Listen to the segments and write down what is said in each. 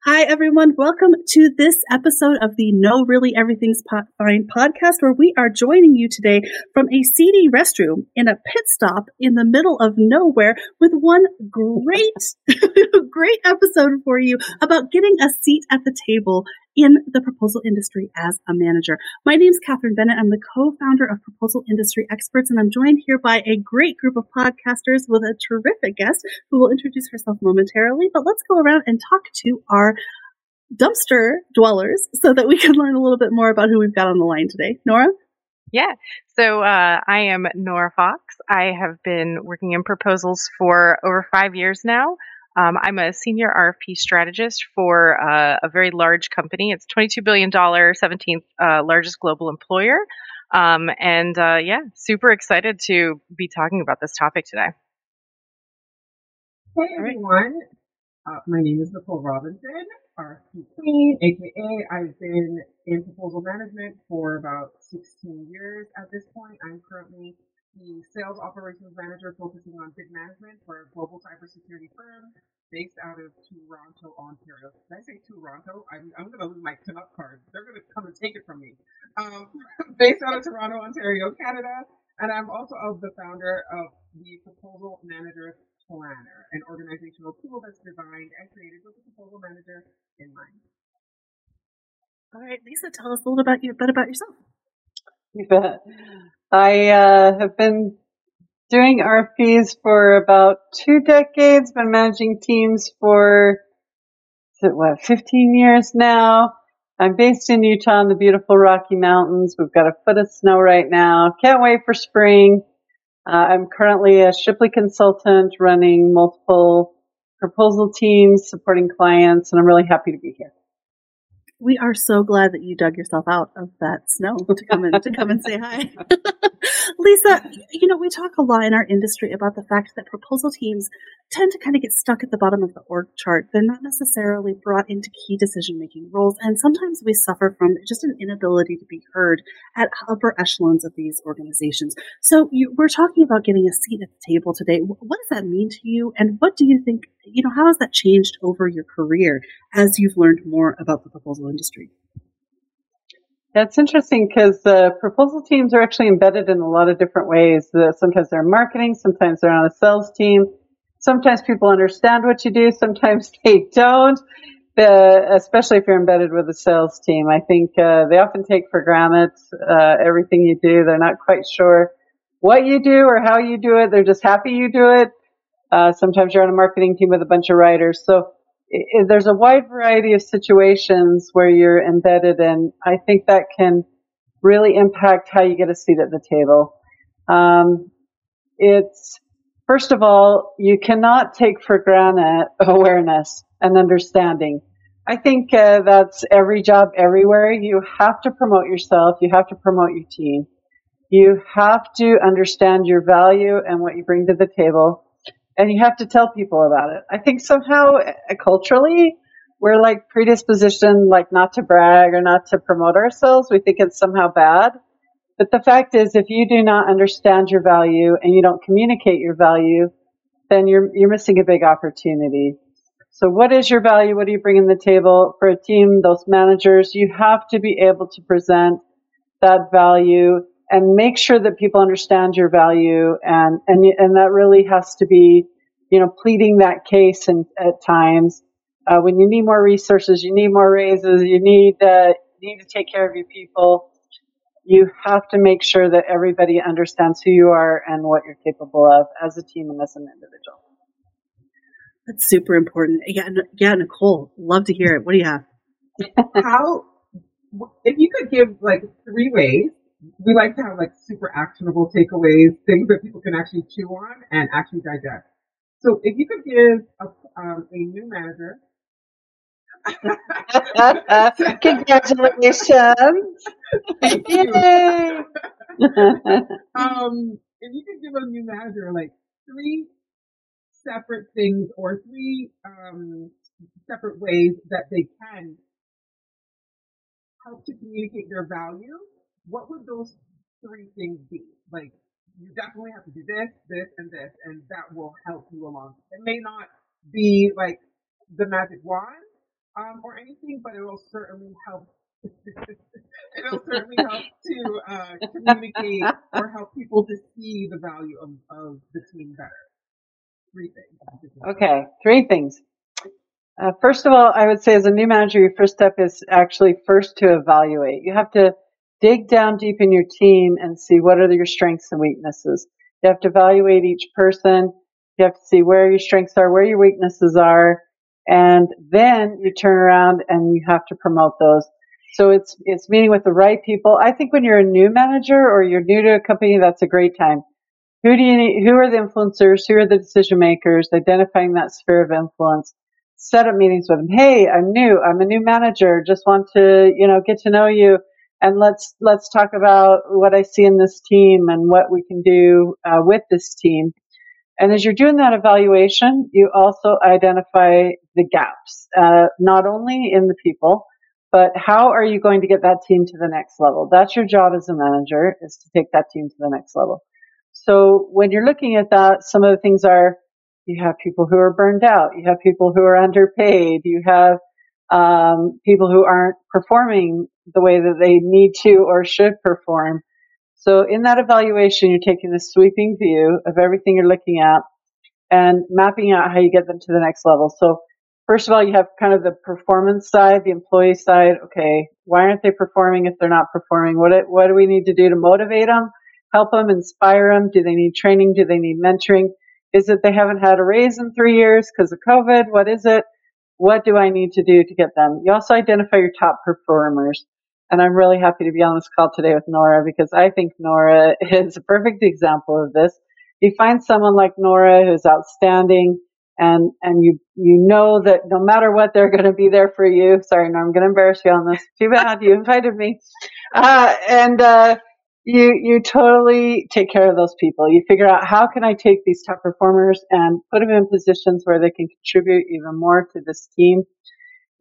Hi, everyone. Welcome to this episode of the No Really Everything's Fine podcast, where we are joining you today from a seedy restroom in a pit stop in the middle of nowhere with one great, great episode for you about getting a seat at the table in the proposal industry as a manager. My name is Kathryn Bennett. I'm the co-founder of Proposal Industry Experts, and I'm joined here by a great group of podcasters with a terrific guest who will introduce herself momentarily. But let's go around and talk to our dumpster dwellers so that we can learn a little bit more about who we've got on the line today. Nora? Yeah. So uh, I am Nora Foux. I have been working in proposals for over five years now. Um, I'm a senior RFP strategist for uh, a very large company. It's $22 billion, 17th uh, largest global employer. Um, and uh, yeah, super excited to be talking about this topic today. Hey everyone, uh, my name is Nicole Robinson, RFP Queen, aka I've been in proposal management for about 16 years at this point. I'm currently the sales operations manager focusing on bid management for a global cybersecurity firm based out of Toronto, Ontario. Did I say Toronto? I'm, I'm going to lose my Canuck card. They're going to come and take it from me. Um, based out of Toronto, Ontario, Canada. And I'm also of the founder of the Proposal Manager Planner, an organizational tool that's designed and created with the proposal manager in mind. All right, Lisa, tell us a little about you, bit about yourself. You bet. I uh, have been doing RFPs for about two decades, been managing teams for, what, 15 years now. I'm based in Utah in the beautiful Rocky Mountains. We've got a foot of snow right now. Can't wait for spring. Uh, I'm currently a Shipley consultant running multiple proposal teams, supporting clients, and I'm really happy to be here we are so glad that you dug yourself out of that snow to come in to come and say hi. Lisa, you know, we talk a lot in our industry about the fact that proposal teams tend to kind of get stuck at the bottom of the org chart. They're not necessarily brought into key decision making roles. And sometimes we suffer from just an inability to be heard at upper echelons of these organizations. So you, we're talking about getting a seat at the table today. What does that mean to you? And what do you think, you know, how has that changed over your career as you've learned more about the proposal industry? That's interesting because uh, proposal teams are actually embedded in a lot of different ways. Sometimes they're marketing, sometimes they're on a sales team. Sometimes people understand what you do, sometimes they don't. Uh, especially if you're embedded with a sales team, I think uh, they often take for granted uh, everything you do. They're not quite sure what you do or how you do it. They're just happy you do it. Uh, sometimes you're on a marketing team with a bunch of writers, so there's a wide variety of situations where you're embedded and I think that can really impact how you get a seat at the table. Um, it's, first of all, you cannot take for granted awareness and understanding. I think uh, that's every job everywhere. You have to promote yourself. You have to promote your team. You have to understand your value and what you bring to the table and you have to tell people about it. I think somehow uh, culturally we're like predispositioned like not to brag or not to promote ourselves. We think it's somehow bad. But the fact is if you do not understand your value and you don't communicate your value, then you're you're missing a big opportunity. So what is your value? What do you bring in the table for a team, those managers? You have to be able to present that value and make sure that people understand your value and and and that really has to be you know pleading that case and at times. Uh, when you need more resources you need more raises you need uh, you need to take care of your people you have to make sure that everybody understands who you are and what you're capable of as a team and as an individual. That's super important. Yeah yeah nicole love to hear it. What do you have? How if you could give like three ways we like to have like super actionable takeaways, things that people can actually chew on and actually digest. So if you could give a, um, a new manager. Congratulations! Yay! um, if you could give a new manager like three separate things or three um, separate ways that they can help to communicate their value what would those three things be? Like, you definitely have to do this, this, and this, and that will help you along. It may not be like the magic wand, um, or anything, but it will certainly help. It'll certainly help to uh, communicate or help people to see the value of, of the team better. Three things. Okay, three things. Uh, first of all, I would say as a new manager, your first step is actually first to evaluate. You have to dig down deep in your team and see what are your strengths and weaknesses. You have to evaluate each person. You have to see where your strengths are, where your weaknesses are, and then you turn around and you have to promote those. So it's it's meeting with the right people. I think when you're a new manager or you're new to a company, that's a great time. Who do you need? Who are the influencers? Who are the decision makers? Identifying that sphere of influence. Set up meetings with them. Hey, I'm new. I'm a new manager. Just want to you know get to know you and let's let's talk about what I see in this team and what we can do uh, with this team. And as you're doing that evaluation, you also identify the gaps, uh, not only in the people, but how are you going to get that team to the next level? That's your job as a manager is to take that team to the next level. So when you're looking at that, some of the things are you have people who are burned out, you have people who are underpaid, you have um, people who aren't performing the way that they need to or should perform. So in that evaluation, you're taking the sweeping view of everything you're looking at and mapping out how you get them to the next level. So first of all, you have kind of the performance side, the employee side. Okay, why aren't they performing if they're not performing? What what do we need to do to motivate them, help them, inspire them? Do they need training? Do they need mentoring? Is it they haven't had a raise in three years because of COVID? What is it? What do I need to do to get them? You also identify your top performers. And I'm really happy to be on this call today with Nora because I think Nora is a perfect example of this. You find someone like Nora who's outstanding and, and you, you know that no matter what, they're going to be there for you. Sorry, Nora, I'm going to embarrass you on this. Too bad you invited me. Uh, and, uh, you you totally take care of those people. You figure out how can I take these top performers and put them in positions where they can contribute even more to this team.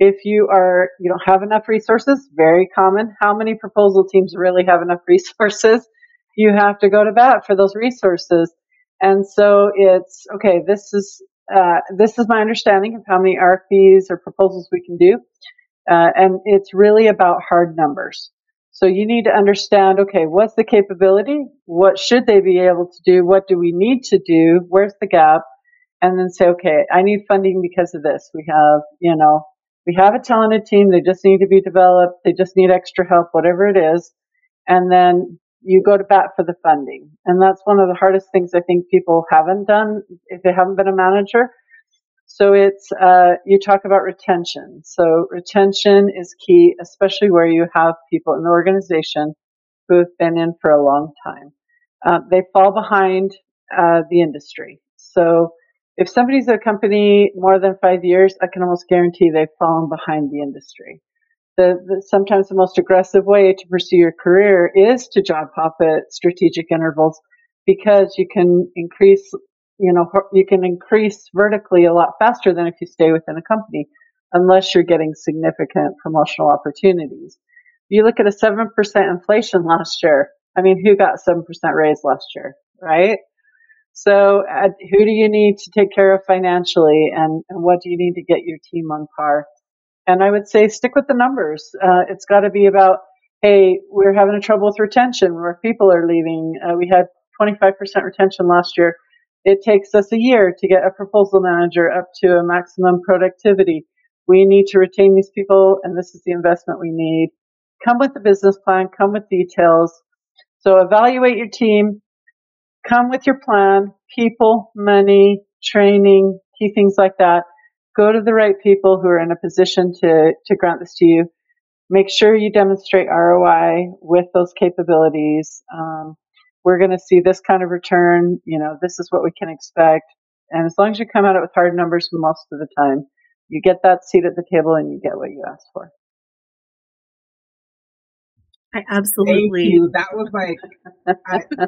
If you are you don't have enough resources, very common. How many proposal teams really have enough resources? You have to go to bat for those resources. And so it's okay. This is uh, this is my understanding of how many RFPs or proposals we can do, uh, and it's really about hard numbers. So you need to understand, okay, what's the capability? What should they be able to do? What do we need to do? Where's the gap? And then say, okay, I need funding because of this. We have, you know, we have a talented team. They just need to be developed. They just need extra help, whatever it is. And then you go to bat for the funding. And that's one of the hardest things I think people haven't done if they haven't been a manager so it's, uh, you talk about retention. So retention is key, especially where you have people in the organization who have been in for a long time. Uh, they fall behind uh, the industry. So if somebody's at a company more than five years, I can almost guarantee they've fallen behind the industry. The, the, sometimes the most aggressive way to pursue your career is to job hop at strategic intervals because you can increase you know, you can increase vertically a lot faster than if you stay within a company, unless you're getting significant promotional opportunities. You look at a 7% inflation last year. I mean, who got 7% raise last year, right? So uh, who do you need to take care of financially and, and, what do you need to get your team on par? And I would say stick with the numbers. Uh, it's got to be about, hey, we're having a trouble with retention where people are leaving. Uh, we had 25% retention last year it takes us a year to get a proposal manager up to a maximum productivity. We need to retain these people, and this is the investment we need. Come with the business plan, come with details. So evaluate your team, come with your plan, people, money, training, key things like that. Go to the right people who are in a position to, to grant this to you. Make sure you demonstrate ROI with those capabilities. Um, we're going to see this kind of return. You know, this is what we can expect. And as long as you come at it with hard numbers most of the time, you get that seat at the table and you get what you ask for. I absolutely. Thank you. That was like, I,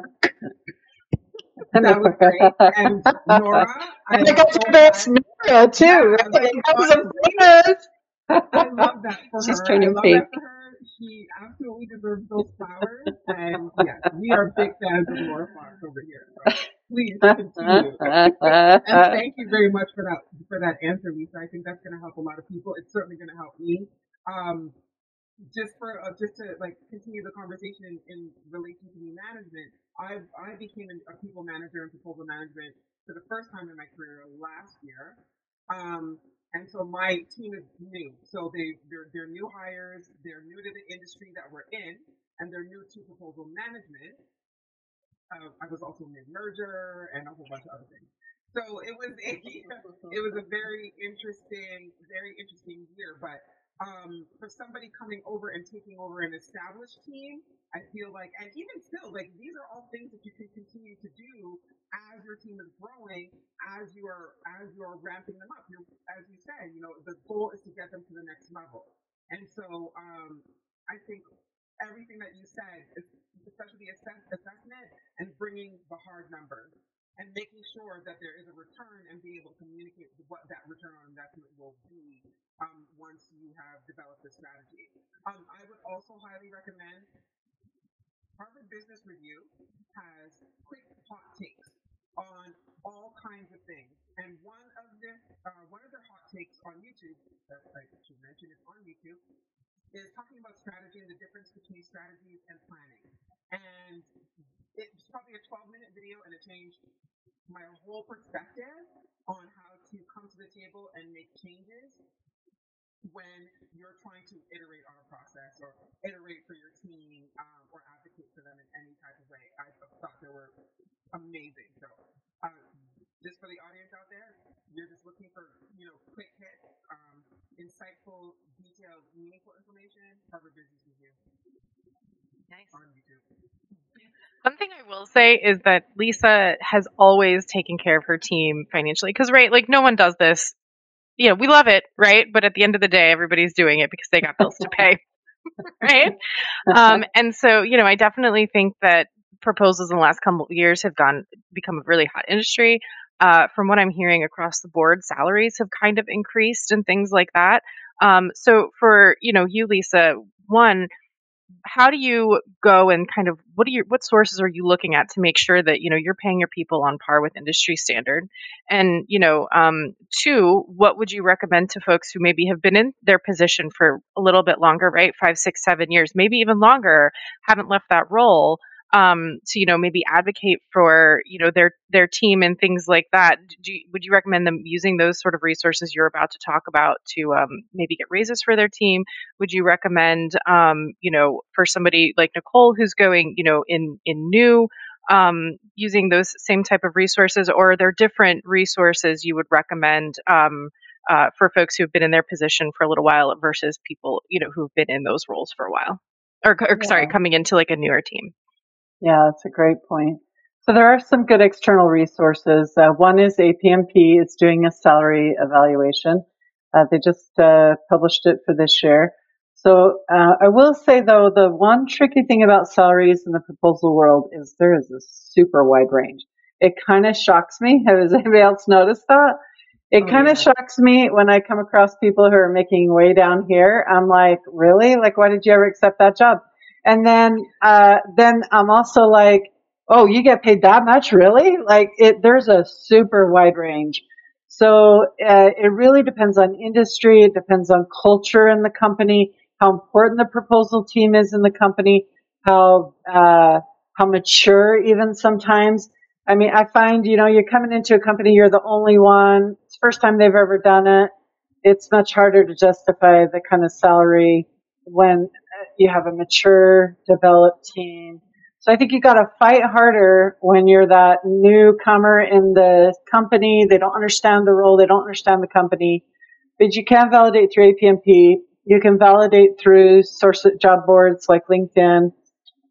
that was great. And Nora, I, I got to best Nora too. Yeah, that was a bonus. I love that for She's her. turning I love pink. that for her he absolutely deserves those flowers. And yes, we are big fans of Nora Foux over here. So please continue. and thank you very much for that for that answer, Lisa. I think that's going to help a lot of people. It's certainly going to help me. Um, just for uh, just to like continue the conversation in, in relation to new management, I I became a people manager in proposal management for the first time in my career last year. Um, and so my team is new. So they they're, they're new hires. They're new to the industry that we're in, and they're new to proposal management. Uh, I was also mid merger and a whole bunch of other things. So it was a it was a very interesting very interesting year. But um, for somebody coming over and taking over an established team, I feel like, and even still, like these are all things that you can continue to do as your team is growing, as you are as you are ramping them up. You're, as you said, you know, the goal is to get them to the next level. And so, um, I think everything that you said, especially the assess- assessment and bringing the hard numbers and making sure that there is a return and being able to communicate what that return on investment will be um, once you have developed the strategy. Um, I would also highly recommend Harvard Business Review has quick hot takes on all kinds of things, and one of the uh, one of their hot takes on YouTube that I should mention is on YouTube is talking about strategy and the difference between strategies and planning. And it's probably a 12 minute video and it changed my whole perspective on how to come to the table and make changes when you're trying to iterate on a process or iterate for your team um, or advocate for them in any type of way. I thought they were amazing. So, um, just for the audience out there, you're just looking for you know quick hits, um, insightful, detailed, meaningful information. Harvard Business Review. Nice. On YouTube. One thing I will say is that Lisa has always taken care of her team financially. Because, right, like no one does this. You know, we love it, right? But at the end of the day, everybody's doing it because they got bills to pay, right? Um, and so, you know, I definitely think that proposals in the last couple of years have gone become a really hot industry. Uh, from what I'm hearing across the board, salaries have kind of increased and things like that. Um, so for you know you, Lisa, one, how do you go and kind of what are your what sources are you looking at to make sure that you know you're paying your people on par with industry standard and you know um, two what would you recommend to folks who maybe have been in their position for a little bit longer right five six seven years maybe even longer haven't left that role um, to you know maybe advocate for you know their their team and things like that. You, would you recommend them using those sort of resources you're about to talk about to um, maybe get raises for their team? Would you recommend um, you know for somebody like Nicole who's going you know in in new um, using those same type of resources, or are there different resources you would recommend? Um, uh, for folks who've been in their position for a little while versus people, you know, who've been in those roles for a while, or, or yeah. sorry, coming into like a newer team. Yeah, that's a great point. So there are some good external resources. Uh, one is APMP. It's doing a salary evaluation. Uh, they just uh, published it for this year. So uh, I will say though, the one tricky thing about salaries in the proposal world is there is a super wide range. It kind of shocks me. Has anybody else noticed that? It oh, kind of yeah. shocks me when I come across people who are making way down here. I'm like, really? Like, why did you ever accept that job? And then, uh, then I'm also like, oh, you get paid that much? Really? Like it, there's a super wide range. So, uh, it really depends on industry. It depends on culture in the company, how important the proposal team is in the company, how, uh, how mature even sometimes. I mean, I find, you know, you're coming into a company, you're the only one. It's first time they've ever done it. It's much harder to justify the kind of salary when you have a mature, developed team. So I think you got to fight harder when you're that newcomer in the company. They don't understand the role. They don't understand the company. But you can validate through APMP. You can validate through source job boards like LinkedIn.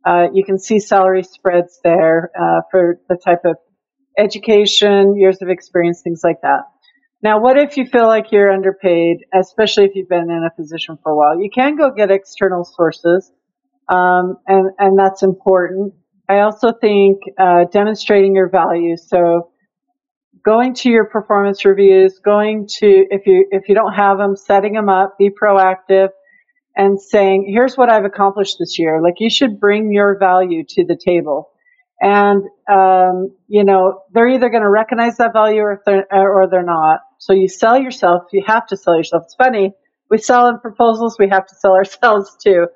Uh, you can see salary spreads there uh, for the type of education, years of experience, things like that. Now, what if you feel like you're underpaid, especially if you've been in a position for a while? You can go get external sources, um, and and that's important. I also think uh, demonstrating your value. So, going to your performance reviews, going to if you if you don't have them, setting them up, be proactive, and saying, "Here's what I've accomplished this year." Like you should bring your value to the table And, um, you know, they're either going to recognize that value or they're, or they're not. So you sell yourself. You have to sell yourself. It's funny. We sell in proposals. We have to sell ourselves too.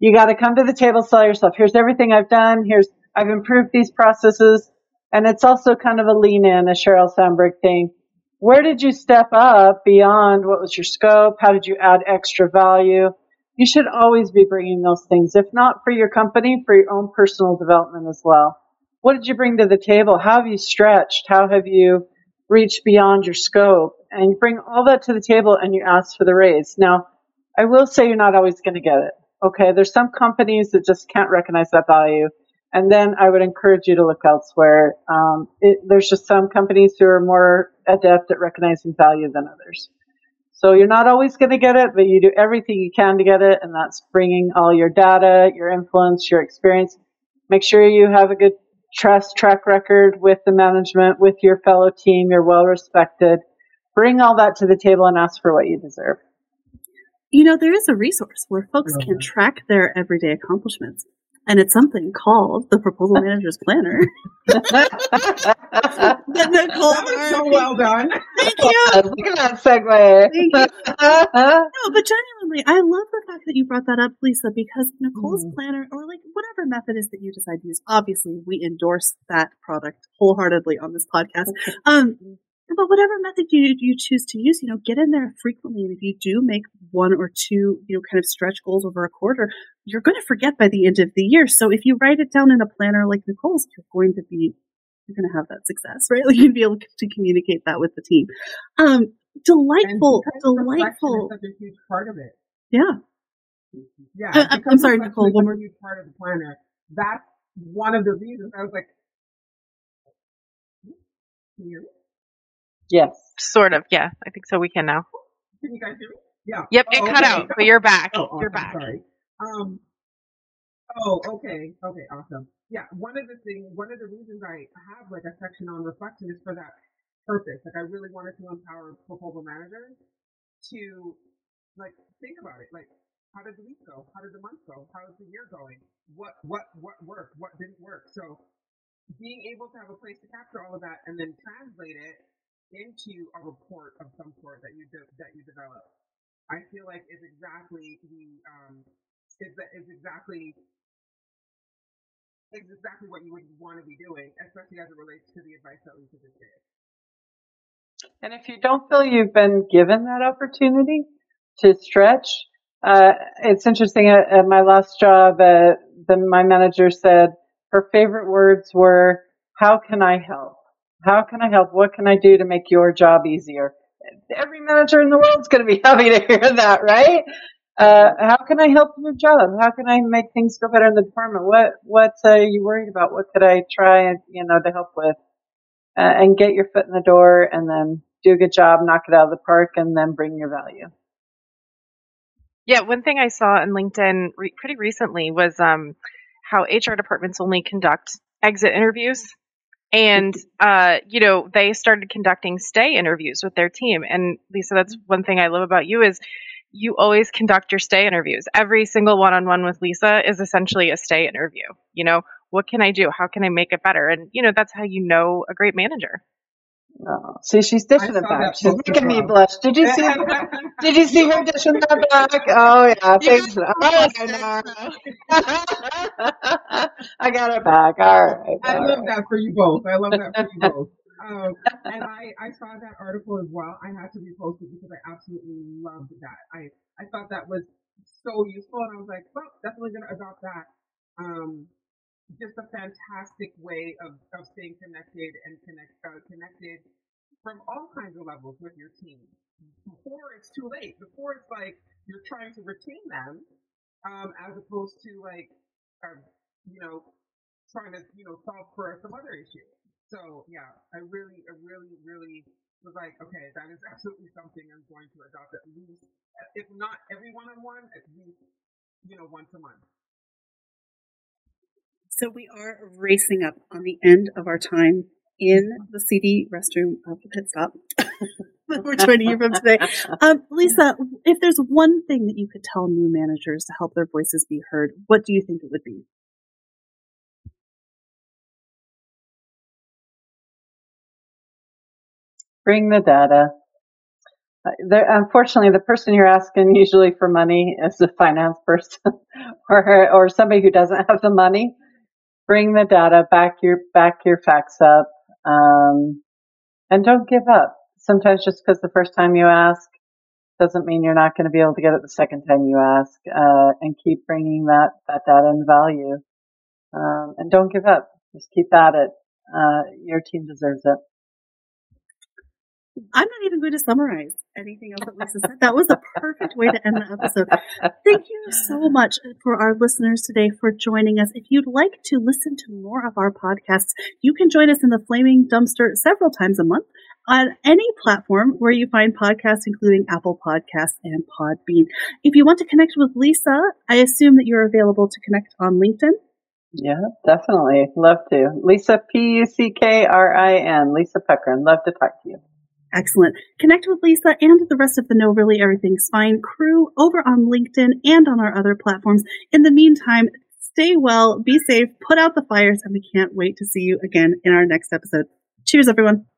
You got to come to the table, sell yourself. Here's everything I've done. Here's, I've improved these processes. And it's also kind of a lean in, a Sheryl Sandberg thing. Where did you step up beyond what was your scope? How did you add extra value? You should always be bringing those things, if not for your company, for your own personal development as well. What did you bring to the table? How have you stretched? How have you reached beyond your scope? And you bring all that to the table and you ask for the raise. Now, I will say you're not always going to get it. Okay. There's some companies that just can't recognize that value. And then I would encourage you to look elsewhere. Um, it, there's just some companies who are more adept at recognizing value than others. So you're not always going to get it, but you do everything you can to get it, and that's bringing all your data, your influence, your experience. Make sure you have a good trust track record with the management, with your fellow team. You're well respected. Bring all that to the table and ask for what you deserve. You know, there is a resource where folks can mm-hmm. track their everyday accomplishments and it's something called the proposal manager's planner. that was so well done. Thank you. Look at that segue. No, but genuinely, I love the fact that you brought that up, Lisa, because Nicole's mm. planner, or like whatever method is that you decide to use, obviously we endorse that product wholeheartedly on this podcast. Um, but whatever method you, you choose to use, you know, get in there frequently. And if you do make one or two, you know, kind of stretch goals over a quarter, you're going to forget by the end of the year. So if you write it down in a planner like Nicole's, you're going to be, you're going to have that success, right? Like you'd be able to communicate that with the team. Um, delightful, delightful. Such a huge part of it. Yeah. Yeah. I, am sorry, Nicole. One more huge part of the planner. That's one of the reasons I was like, can you Yes. Sort of, yeah. I think so. We can now. Can you guys hear me? Yeah. Yep, it oh, cut okay. out, but you're back. Oh, awesome. You're back. Sorry. Um. Oh, okay. Okay, awesome. Yeah, one of the things, one of the reasons I have like a section on reflection is for that purpose. Like, I really wanted to empower proposal managers to like think about it. Like, how did the week go? How did the month go? How is the year going? What what what worked? What didn't work? So, being able to have a place to capture all of that and then translate it into a report of some sort that you de- that you develop. I feel like is exactly the um, is that is exactly is exactly what you would want to be doing, especially as it relates to the advice that Lisa just gave. And if you don't feel you've been given that opportunity to stretch, uh, it's interesting. At, at, my last job, uh, the, my manager said her favorite words were, "How can I help?" How can I help? What can I do to make your job easier? Every manager in the world is going to be happy to hear that, right? Uh, how can I help your job? How can I make things go better in the department? What what are you worried about? What could I try you know to help with? Uh, and get your foot in the door, and then do a good job, knock it out of the park, and then bring your value. Yeah, one thing I saw on LinkedIn re- pretty recently was um, how HR departments only conduct exit interviews and uh, you know they started conducting stay interviews with their team and lisa that's one thing i love about you is you always conduct your stay interviews every single one-on-one with lisa is essentially a stay interview you know what can i do how can i make it better and you know that's how you know a great manager Oh, see, she's dishing it back. She's making me blush. Did you see? did you see her dishing that back? Oh yeah, thanks. Oh, I got it back. All right. I love right. that for you both. I love that for you both. Um, and I, I saw that article as well. I had to repost it because I absolutely loved that. I, I thought that was so useful, and I was like, well, definitely gonna adopt that. Um, just a fantastic way of, of staying connected and connect, uh, connected from all kinds of levels with your team. Before it's too late. Before it's like you're trying to retain them, um, as opposed to like, uh, you know, trying to, you know, solve for some other issue. So yeah, I really, I really, really was like, okay, that is absolutely something I'm going to adopt at least, if not every one on one, at least, you know, once a month. So we are racing up on the end of our time in the seedy restroom of the pit stop. We're joining you from today. Um, Lisa, if there's one thing that you could tell new managers to help their voices be heard, what do you think it would be? Bring the data. Uh, there, unfortunately, the person you're asking usually for money is a finance person or or somebody who doesn't have the money. Bring the data, back your back your facts up, um, and don't give up. Sometimes just because the first time you ask doesn't mean you're not going to be able to get it the second time you ask. Uh, and keep bringing that that data and value, um, and don't give up. Just keep at it. Uh, your team deserves it. I'm not even going to summarize anything else that Lisa said. That was a perfect way to end the episode. Thank you so much for our listeners today for joining us. If you'd like to listen to more of our podcasts, you can join us in the Flaming Dumpster several times a month on any platform where you find podcasts, including Apple Podcasts and Podbean. If you want to connect with Lisa, I assume that you're available to connect on LinkedIn. Yeah, definitely. Love to. Lisa P U C K R I N. Lisa Puckrin. Love to talk to you. Excellent. Connect with Lisa and the rest of the No Really Everything's Fine crew over on LinkedIn and on our other platforms. In the meantime, stay well, be safe, put out the fires, and we can't wait to see you again in our next episode. Cheers, everyone.